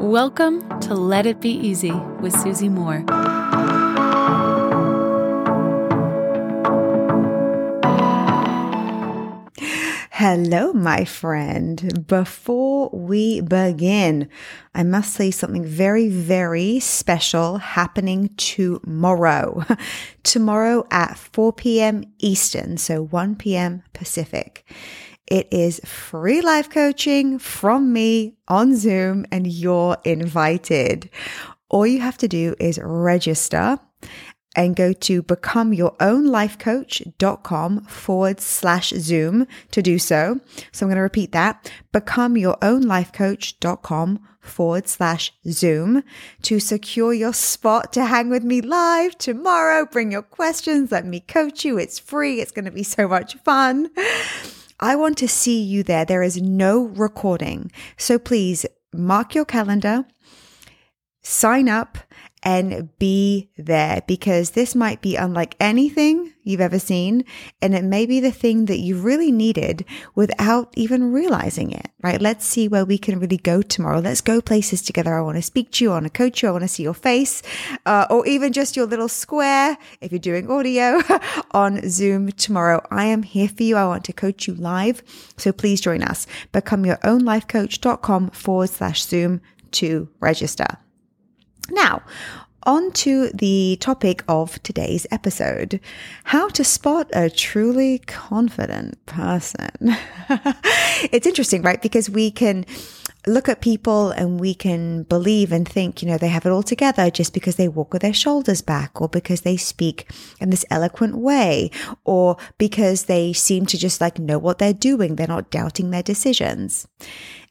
Welcome to Let It Be Easy with Susie Moore. Hello, my friend. Before we begin, I must say something very, very special happening tomorrow. tomorrow at 4 p.m. Eastern, so 1 p.m. Pacific. It is free life coaching from me on Zoom, and you're invited. All you have to do is register and go to becomeyourownlifecoach.com forward slash Zoom to do so. So I'm going to repeat that becomeyourownlifecoach.com forward slash Zoom to secure your spot to hang with me live tomorrow. Bring your questions. Let me coach you. It's free. It's going to be so much fun. I want to see you there. There is no recording. So please mark your calendar, sign up, and be there because this might be unlike anything you've ever seen. And it may be the thing that you really needed without even realizing it, right? Let's see where we can really go tomorrow. Let's go places together. I want to speak to you. I want to coach you. I want to see your face, uh, or even just your little square if you're doing audio on Zoom tomorrow. I am here for you. I want to coach you live. So please join us. Become your own lifecoach.com forward slash Zoom to register. Now, on to the topic of today's episode how to spot a truly confident person. it's interesting, right? Because we can look at people and we can believe and think, you know, they have it all together just because they walk with their shoulders back or because they speak in this eloquent way or because they seem to just like know what they're doing. They're not doubting their decisions.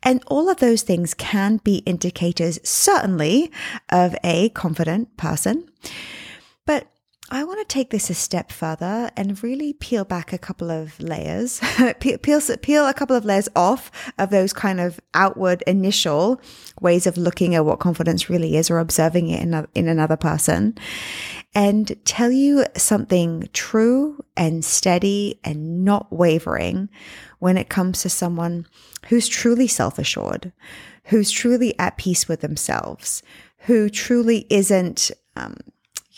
And all of those things can be indicators, certainly, of a confident person. I want to take this a step further and really peel back a couple of layers, peel, peel, peel a couple of layers off of those kind of outward initial ways of looking at what confidence really is or observing it in, in another person. And tell you something true and steady and not wavering when it comes to someone who's truly self assured, who's truly at peace with themselves, who truly isn't, um,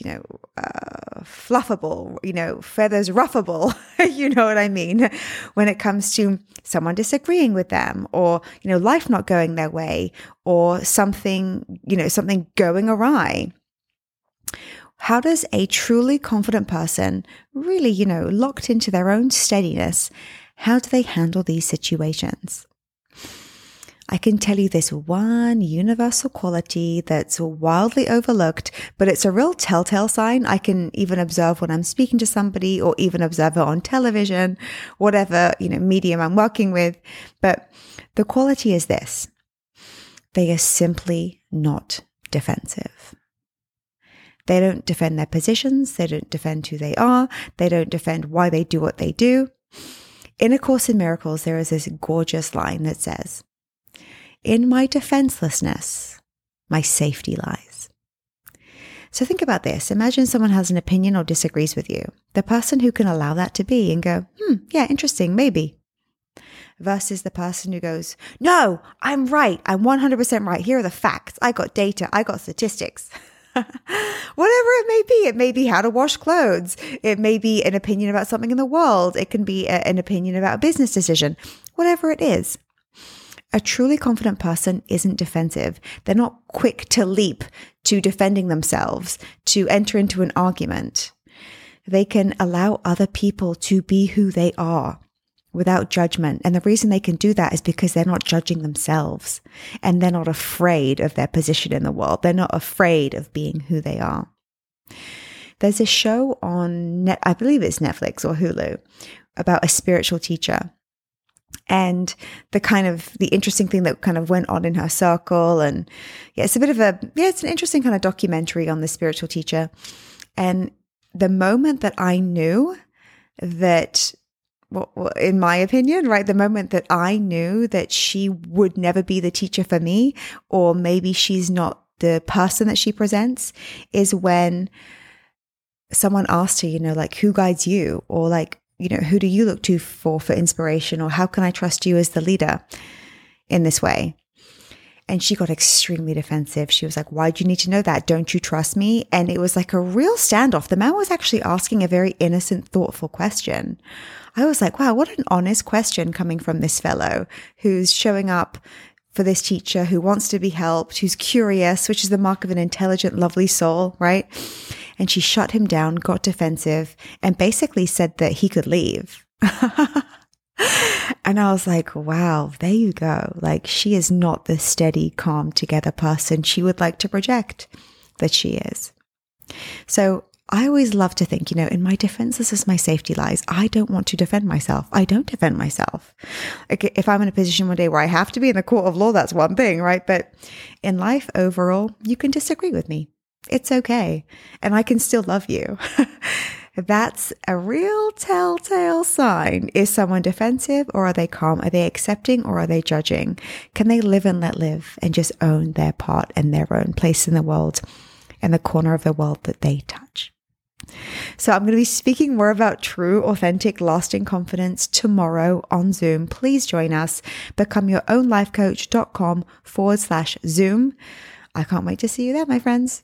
you know, uh, fluffable, you know, feathers ruffable, you know what I mean, when it comes to someone disagreeing with them or, you know, life not going their way or something, you know, something going awry. How does a truly confident person really, you know, locked into their own steadiness, how do they handle these situations? I can tell you this one universal quality that's wildly overlooked, but it's a real telltale sign. I can even observe when I'm speaking to somebody or even observe it on television, whatever, you know, medium I'm working with. But the quality is this. They are simply not defensive. They don't defend their positions. They don't defend who they are. They don't defend why they do what they do. In A Course in Miracles, there is this gorgeous line that says, in my defenselessness, my safety lies. So think about this. Imagine someone has an opinion or disagrees with you. The person who can allow that to be and go, hmm, yeah, interesting, maybe. Versus the person who goes, no, I'm right. I'm 100% right. Here are the facts. I got data. I got statistics. Whatever it may be, it may be how to wash clothes. It may be an opinion about something in the world. It can be a, an opinion about a business decision. Whatever it is. A truly confident person isn't defensive. They're not quick to leap to defending themselves, to enter into an argument. They can allow other people to be who they are without judgment. And the reason they can do that is because they're not judging themselves and they're not afraid of their position in the world. They're not afraid of being who they are. There's a show on net, I believe it's Netflix or Hulu about a spiritual teacher and the kind of the interesting thing that kind of went on in her circle and yeah it's a bit of a yeah it's an interesting kind of documentary on the spiritual teacher. And the moment that i knew that well, in my opinion right the moment that i knew that she would never be the teacher for me or maybe she's not the person that she presents is when someone asked her you know like who guides you? or like you know, who do you look to for for inspiration or how can I trust you as the leader in this way? And she got extremely defensive. She was like, Why do you need to know that? Don't you trust me? And it was like a real standoff. The man was actually asking a very innocent, thoughtful question. I was like, wow, what an honest question coming from this fellow who's showing up for this teacher who wants to be helped, who's curious, which is the mark of an intelligent, lovely soul, right? And she shut him down, got defensive, and basically said that he could leave. and I was like, wow, there you go. Like, she is not the steady, calm, together person she would like to project that she is. So I always love to think, you know, in my defense, this is my safety lies. I don't want to defend myself. I don't defend myself. Like if I'm in a position one day where I have to be in the court of law, that's one thing, right? But in life overall, you can disagree with me. It's okay. And I can still love you. that's a real telltale sign. Is someone defensive or are they calm? Are they accepting or are they judging? Can they live and let live and just own their part and their own place in the world and the corner of the world that they touch? So, I'm going to be speaking more about true, authentic, lasting confidence tomorrow on Zoom. Please join us. Become your own lifecoach.com forward slash Zoom. I can't wait to see you there, my friends.